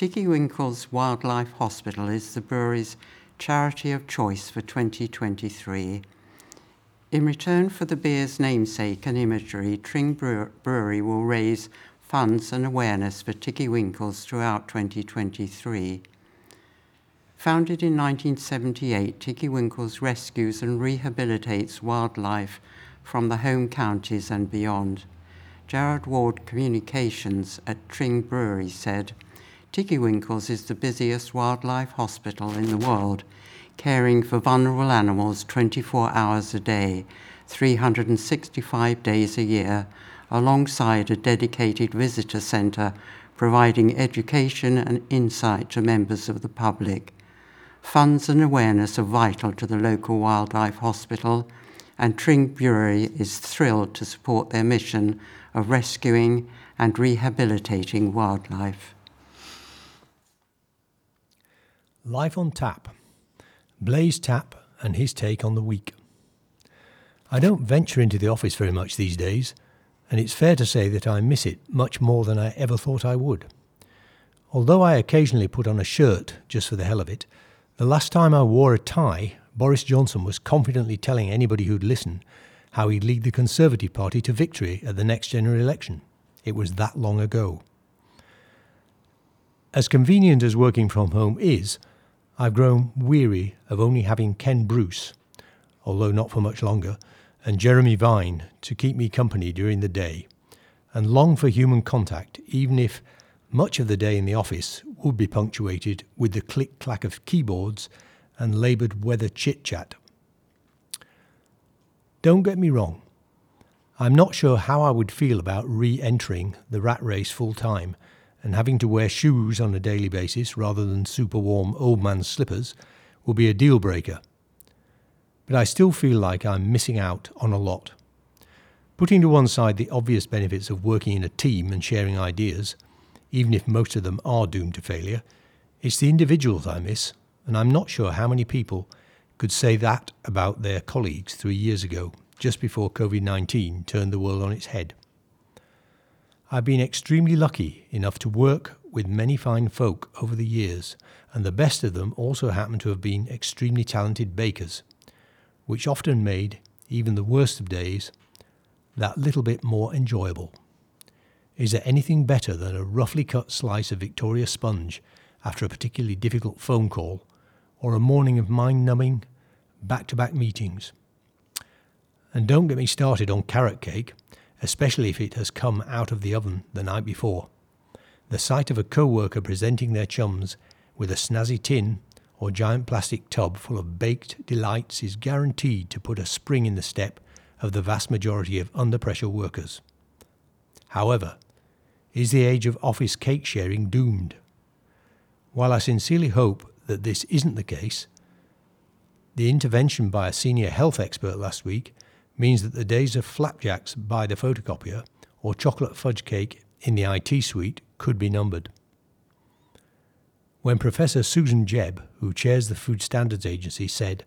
Tiggy Winkle's Wildlife Hospital is the brewery's charity of choice for 2023. In return for the beer's namesake and imagery, Tring Brewery will raise funds and awareness for Tiggy Winkles throughout 2023. Founded in 1978, Tiggy Winkles rescues and rehabilitates wildlife from the home counties and beyond. Gerard Ward Communications at Tring Brewery said, Tiggy Winkles is the busiest wildlife hospital in the world, caring for vulnerable animals 24 hours a day, 365 days a year, alongside a dedicated visitor centre providing education and insight to members of the public. Funds and awareness are vital to the local wildlife hospital, and Tring Brewery is thrilled to support their mission of rescuing and rehabilitating wildlife. Life on Tap. Blaise Tapp and his take on the week. I don't venture into the office very much these days, and it's fair to say that I miss it much more than I ever thought I would. Although I occasionally put on a shirt just for the hell of it, the last time I wore a tie, Boris Johnson was confidently telling anybody who'd listen how he'd lead the Conservative Party to victory at the next general election. It was that long ago. As convenient as working from home is, I've grown weary of only having Ken Bruce, although not for much longer, and Jeremy Vine to keep me company during the day, and long for human contact, even if much of the day in the office would be punctuated with the click clack of keyboards and laboured weather chit chat. Don't get me wrong, I'm not sure how I would feel about re entering the rat race full time and having to wear shoes on a daily basis rather than super warm old man's slippers will be a deal breaker. But I still feel like I'm missing out on a lot. Putting to one side the obvious benefits of working in a team and sharing ideas, even if most of them are doomed to failure, it's the individuals I miss, and I'm not sure how many people could say that about their colleagues three years ago, just before COVID 19 turned the world on its head. I've been extremely lucky enough to work with many fine folk over the years, and the best of them also happen to have been extremely talented bakers, which often made even the worst of days that little bit more enjoyable. Is there anything better than a roughly cut slice of Victoria sponge after a particularly difficult phone call or a morning of mind numbing back to back meetings? And don't get me started on carrot cake, especially if it has come out of the oven the night before. The sight of a co worker presenting their chums with a snazzy tin or giant plastic tub full of baked delights is guaranteed to put a spring in the step of the vast majority of under pressure workers. However, is the age of office cake sharing doomed? While I sincerely hope that this isn't the case, the intervention by a senior health expert last week means that the days of flapjacks by the photocopier or chocolate fudge cake in the IT suite could be numbered. When Professor Susan Jebb, who chairs the Food Standards Agency, said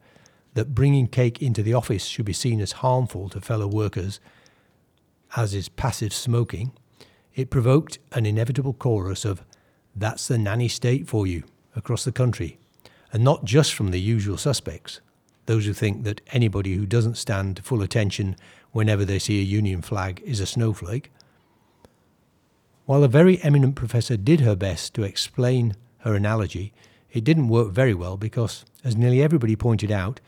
that bringing cake into the office should be seen as harmful to fellow workers, as is passive smoking, it provoked an inevitable chorus of, That's the nanny state for you, across the country, and not just from the usual suspects, those who think that anybody who doesn't stand full attention whenever they see a Union flag is a snowflake. While a very eminent professor did her best to explain her analogy, it didn't work very well because, as nearly everybody pointed out,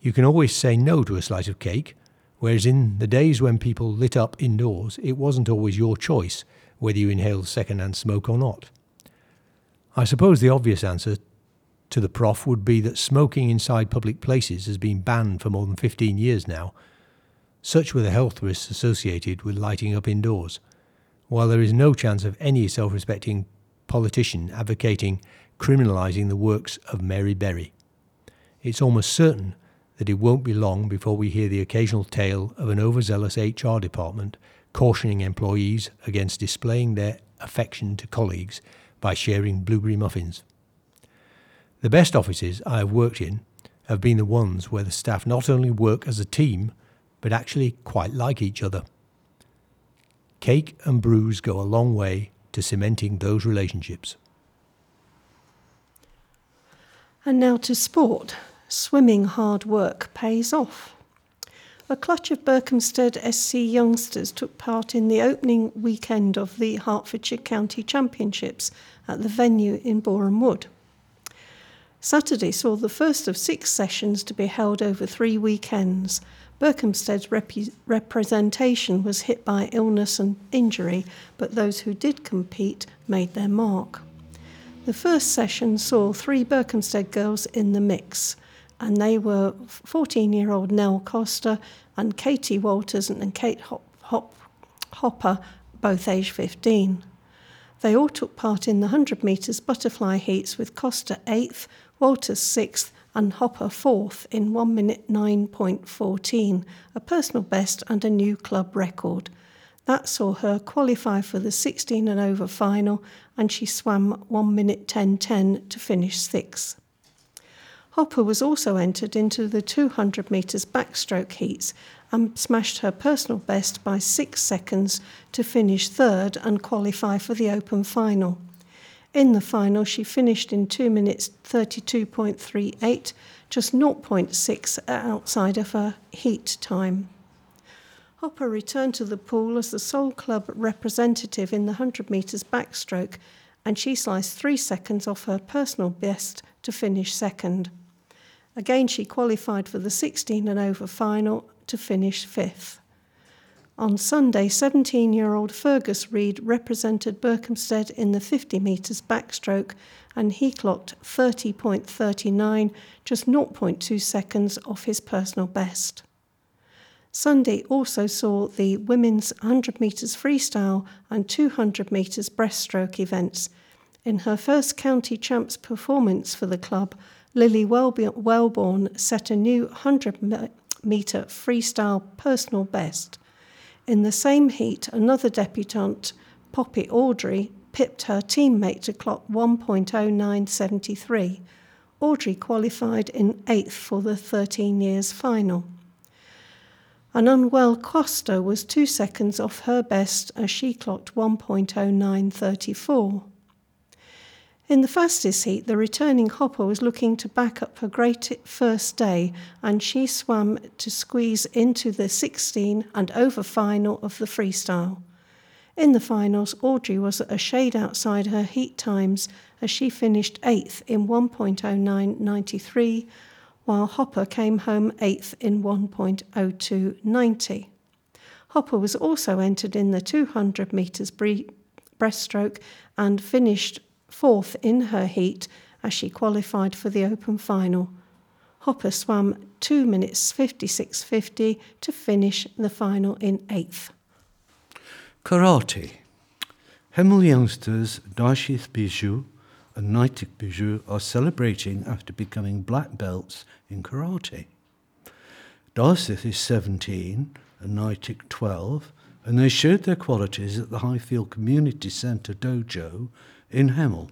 you can always say no to a slice of cake, whereas in the days when people lit up indoors, it wasn't always your choice whether you inhaled second-hand smoke or not. I suppose the obvious answer to the prof would be that smoking inside public places has been banned for more than 15 years now. Such were the health risks associated with lighting up indoors, while there is no chance of any self respecting politician advocating criminalising the works of Mary Berry. It's almost certain that it won't be long before we hear the occasional tale of an overzealous HR department cautioning employees against displaying their affection to colleagues by sharing blueberry muffins. The best offices I have worked in have been the ones where the staff not only work as a team, but actually quite like each other. Cake and brews go a long way to cementing those relationships. And now to sport. Swimming hard work pays off. A clutch of Berkhamsted SC youngsters took part in the opening weekend of the Hertfordshire County Championships at the venue in Boreham Wood. Saturday saw the first of six sessions to be held over three weekends. Berkhamsted's rep- representation was hit by illness and injury, but those who did compete made their mark. The first session saw three Berkhamsted girls in the mix, and they were 14 year old Nell Costa and Katie Walters and Kate Hop, Hop, Hopper, both aged 15. They all took part in the 100 metres butterfly heats with Costa 8th, Walters 6th, and Hopper 4th in 1 minute 9.14, a personal best and a new club record. That saw her qualify for the 16 and over final, and she swam 1 minute 10.10 to finish sixth. Hopper was also entered into the 200 metres backstroke heats and smashed her personal best by six seconds to finish third and qualify for the open final. In the final, she finished in 2 minutes 32.38, just 0.6 outside of her heat time. Hopper returned to the pool as the sole club representative in the 100 metres backstroke, and she sliced three seconds off her personal best to finish second. Again, she qualified for the 16 and over final to finish fifth. On Sunday, 17 year old Fergus Reid represented Berkhamsted in the 50 metres backstroke and he clocked 30.39, just 0.2 seconds off his personal best. Sunday also saw the women's 100 metres freestyle and 200 metres breaststroke events. In her first county champs performance for the club, Lily Wellborn set a new 100 metre freestyle personal best. In the same heat, another debutante, Poppy Audrey, pipped her teammate to clock 1.0973. Audrey qualified in eighth for the 13 years final. An unwell Costa was two seconds off her best as she clocked 1.0934. In the fastest heat, the returning hopper was looking to back up her great first day, and she swam to squeeze into the 16 and over final of the freestyle. In the finals, Audrey was a shade outside her heat times as she finished eighth in 1.0993 while Hopper came home eighth in 1.0290. Hopper was also entered in the 200 metres breaststroke and finished fourth in her heat as she qualified for the open final. Hopper swam 2 minutes 56.50 to finish the final in eighth. Karate. Hemel youngsters Darshith Bijou and Naitik Bijou are celebrating after becoming black belts in karate. Darcith is 17 and Naitik 12, and they showed their qualities at the Highfield Community Centre Dojo in Hemel.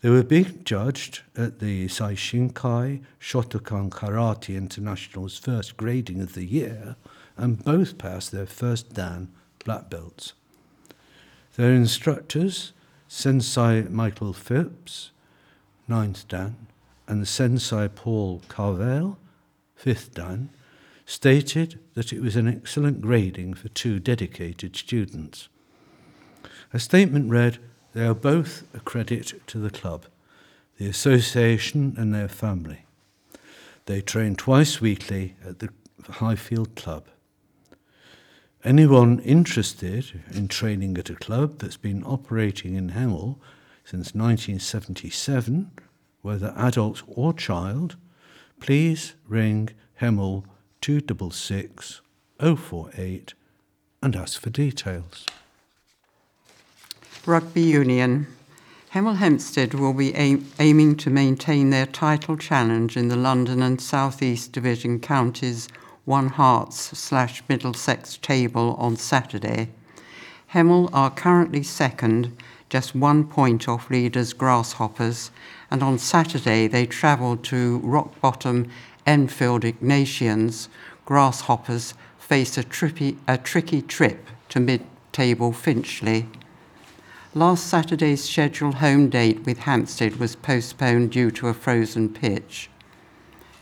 They were being judged at the Saishinkai Shotokan Karate International's first grading of the year, and both passed their first Dan black belts. Their instructors Sensei Michael Phillips, ninth Dan, and Sensei Paul Carvell, fifth Dan, stated that it was an excellent grading for two dedicated students. A statement read, They are both a credit to the club, the association, and their family. They train twice weekly at the Highfield Club. Anyone interested in training at a club that's been operating in Hemel since 1977, whether adult or child, please ring Hemel 266 048 and ask for details. Rugby Union. Hemel Hempstead will be aim- aiming to maintain their title challenge in the London and South East Division counties one Herts slash Middlesex table on Saturday. Hemel are currently second, just one point off leaders Grasshoppers, and on Saturday they travel to rock bottom Enfield Ignatians. Grasshoppers face a, trippy, a tricky trip to mid table Finchley. Last Saturday's scheduled home date with Hampstead was postponed due to a frozen pitch.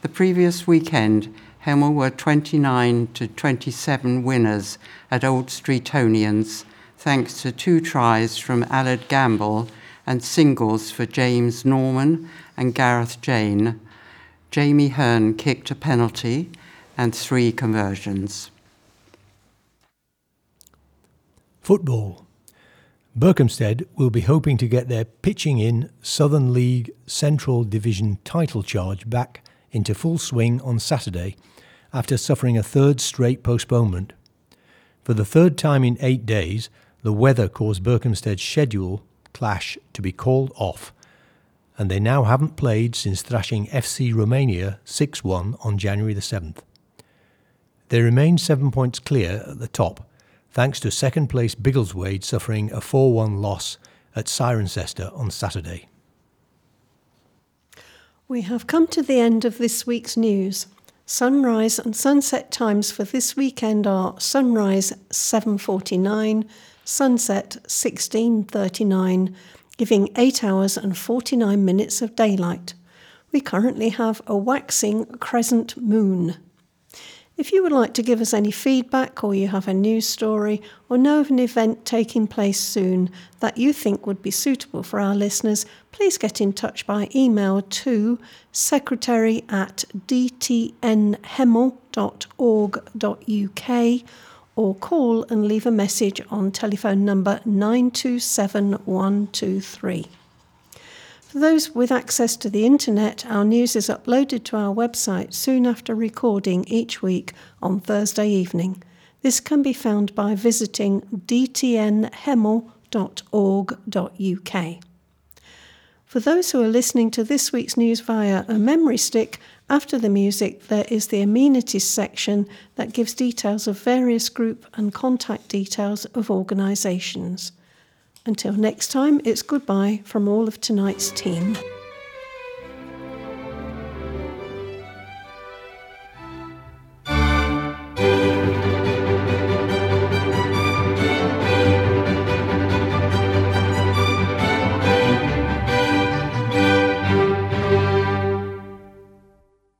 The previous weekend, Hemel were 29 to 27 winners at Old Streetonians, thanks to two tries from Allard Gamble and singles for James Norman and Gareth Jane. Jamie Hearn kicked a penalty and three conversions. Football. Berkhamsted will be hoping to get their pitching in Southern League Central Division title charge back into full swing on Saturday after suffering a third straight postponement. For the third time in eight days, the weather caused Berkhamsted's schedule clash to be called off, and they now haven't played since thrashing FC Romania 6 1 on January the 7th. They remain seven points clear at the top thanks to second place Biggleswade suffering a 4 1 loss at Cirencester on Saturday. We have come to the end of this week's news. Sunrise and sunset times for this weekend are sunrise 7:49, sunset 16:39, giving 8 hours and 49 minutes of daylight. We currently have a waxing crescent moon. If you would like to give us any feedback or you have a news story or know of an event taking place soon that you think would be suitable for our listeners, please get in touch by email to secretary at dtnhemel.org.uk or call and leave a message on telephone number 927123. For those with access to the internet, our news is uploaded to our website soon after recording each week on Thursday evening. This can be found by visiting dtnhemel.org.uk. For those who are listening to this week's news via a memory stick, after the music there is the amenities section that gives details of various group and contact details of organisations. Until next time, it's goodbye from all of tonight's team.